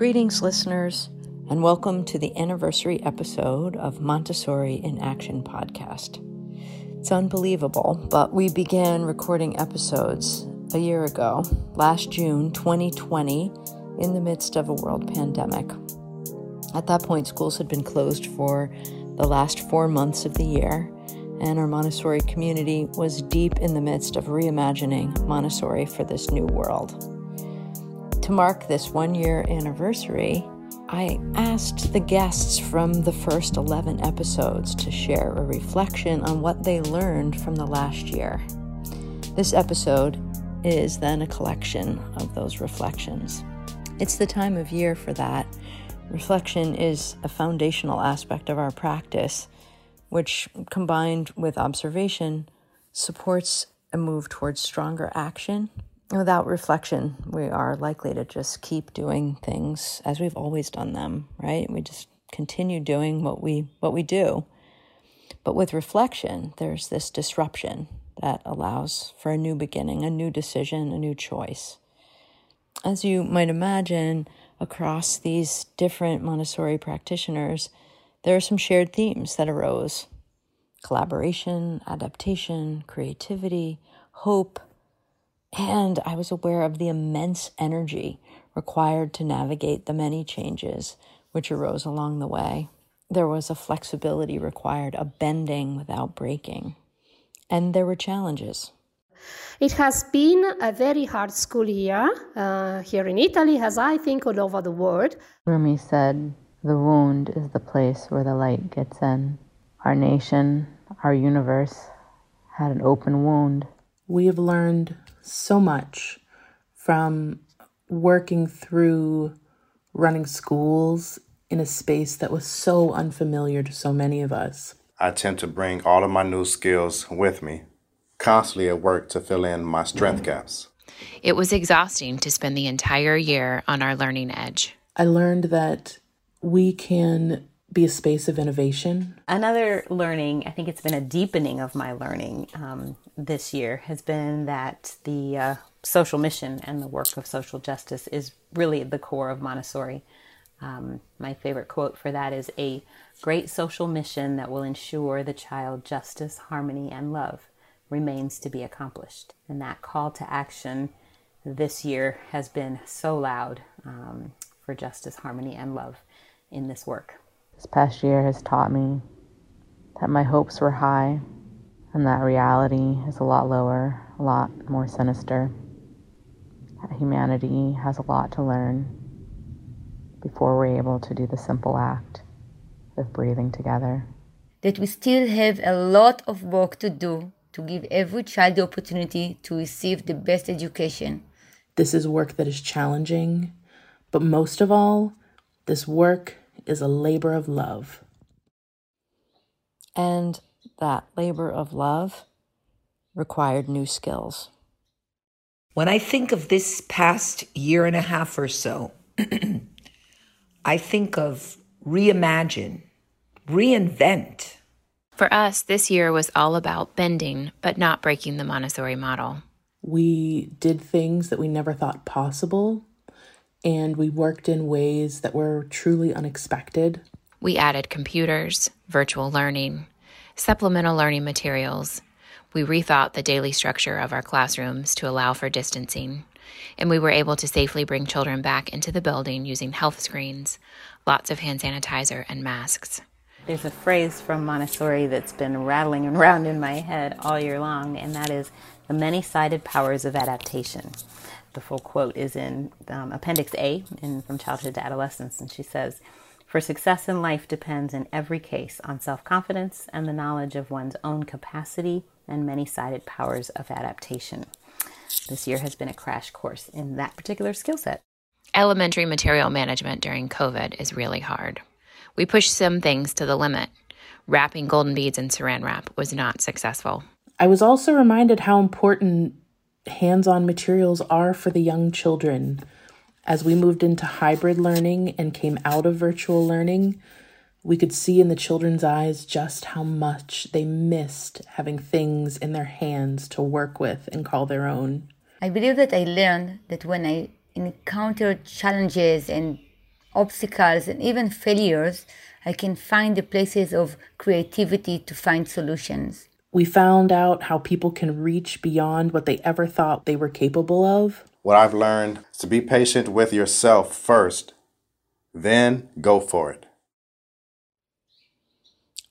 Greetings, listeners, and welcome to the anniversary episode of Montessori in Action podcast. It's unbelievable, but we began recording episodes a year ago, last June 2020, in the midst of a world pandemic. At that point, schools had been closed for the last four months of the year, and our Montessori community was deep in the midst of reimagining Montessori for this new world. To mark this one year anniversary, I asked the guests from the first 11 episodes to share a reflection on what they learned from the last year. This episode is then a collection of those reflections. It's the time of year for that. Reflection is a foundational aspect of our practice which combined with observation supports a move towards stronger action. Without reflection, we are likely to just keep doing things as we've always done them, right? We just continue doing what we what we do. But with reflection, there's this disruption that allows for a new beginning, a new decision, a new choice. As you might imagine, across these different Montessori practitioners, there are some shared themes that arose collaboration, adaptation, creativity, hope, and I was aware of the immense energy required to navigate the many changes which arose along the way. There was a flexibility required, a bending without breaking, and there were challenges. It has been a very hard school year uh, here in Italy, as I think all over the world. Rumi said, the wound is the place where the light gets in. Our nation, our universe, had an open wound. We have learned so much from working through running schools in a space that was so unfamiliar to so many of us. I tend to bring all of my new skills with me, constantly at work to fill in my strength gaps. It was exhausting to spend the entire year on our learning edge. I learned that we can be a space of innovation. Another learning, I think it's been a deepening of my learning um, this year, has been that the uh, social mission and the work of social justice is really the core of Montessori. Um, my favorite quote for that is a great social mission that will ensure the child justice, harmony, and love remains to be accomplished. And that call to action this year has been so loud um, for justice, harmony, and love in this work. This past year has taught me that my hopes were high and that reality is a lot lower, a lot more sinister. That humanity has a lot to learn before we're able to do the simple act of breathing together. That we still have a lot of work to do to give every child the opportunity to receive the best education. This is work that is challenging, but most of all, this work is a labor of love. And that labor of love required new skills. When I think of this past year and a half or so, I think of reimagine, reinvent. For us, this year was all about bending, but not breaking the Montessori model. We did things that we never thought possible and we worked in ways that were truly unexpected. We added computers, virtual learning, supplemental learning materials. We rethought the daily structure of our classrooms to allow for distancing, and we were able to safely bring children back into the building using health screens, lots of hand sanitizer, and masks. There's a phrase from Montessori that's been rattling around in my head all year long, and that is the many sided powers of adaptation. The full quote is in um, Appendix A in From Childhood to Adolescence, and she says, For success in life depends in every case on self confidence and the knowledge of one's own capacity and many sided powers of adaptation. This year has been a crash course in that particular skill set. Elementary material management during COVID is really hard. We pushed some things to the limit. Wrapping golden beads in saran wrap was not successful. I was also reminded how important hands on materials are for the young children. As we moved into hybrid learning and came out of virtual learning, we could see in the children's eyes just how much they missed having things in their hands to work with and call their own. I believe that I learned that when I encounter challenges and obstacles, and even failures, I can find the places of creativity to find solutions. We found out how people can reach beyond what they ever thought they were capable of. What I've learned is to be patient with yourself first, then go for it.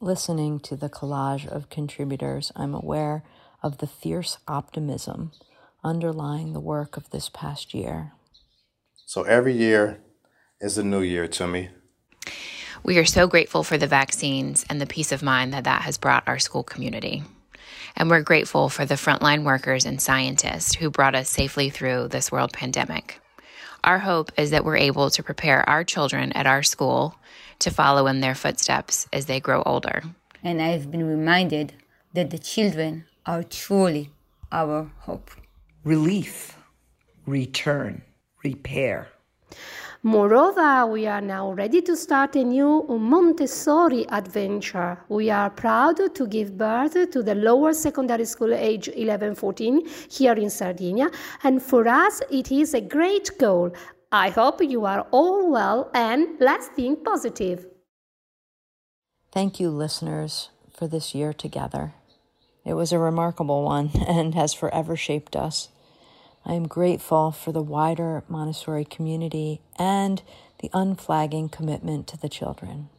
Listening to the collage of contributors, I'm aware of the fierce optimism underlying the work of this past year. So every year is a new year to me. We are so grateful for the vaccines and the peace of mind that that has brought our school community. And we're grateful for the frontline workers and scientists who brought us safely through this world pandemic. Our hope is that we're able to prepare our children at our school to follow in their footsteps as they grow older. And I've been reminded that the children are truly our hope. Relief, return, repair. Moreover, we are now ready to start a new Montessori adventure. We are proud to give birth to the lower secondary school age 11 14 here in Sardinia, and for us, it is a great goal. I hope you are all well and let's think positive. Thank you, listeners, for this year together. It was a remarkable one and has forever shaped us. I am grateful for the wider Montessori community and the unflagging commitment to the children.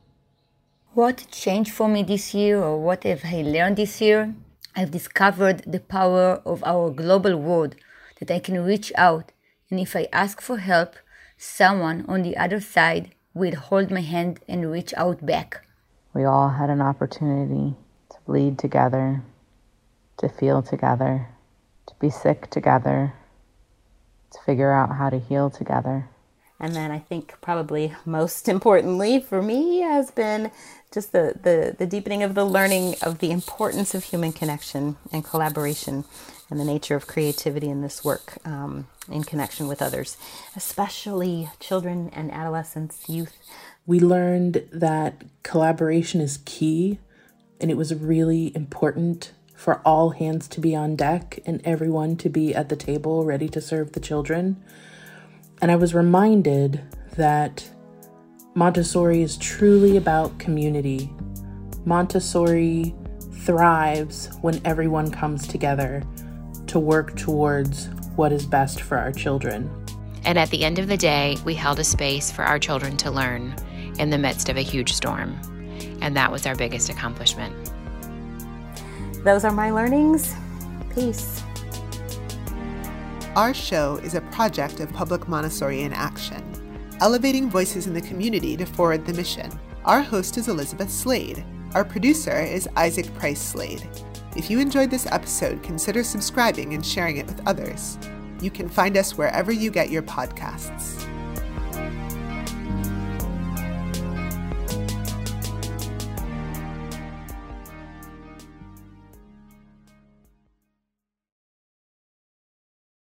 What changed for me this year, or what have I learned this year? I've discovered the power of our global world that I can reach out, and if I ask for help, someone on the other side will hold my hand and reach out back. We all had an opportunity to bleed together, to feel together, to be sick together, to figure out how to heal together. And then I think probably most importantly for me has been just the, the, the deepening of the learning of the importance of human connection and collaboration and the nature of creativity in this work um, in connection with others, especially children and adolescents, youth. We learned that collaboration is key, and it was really important for all hands to be on deck and everyone to be at the table ready to serve the children. And I was reminded that Montessori is truly about community. Montessori thrives when everyone comes together to work towards what is best for our children. And at the end of the day, we held a space for our children to learn in the midst of a huge storm. And that was our biggest accomplishment. Those are my learnings. Peace. Our show is a project of Public Montessori in Action, elevating voices in the community to forward the mission. Our host is Elizabeth Slade. Our producer is Isaac Price Slade. If you enjoyed this episode, consider subscribing and sharing it with others. You can find us wherever you get your podcasts.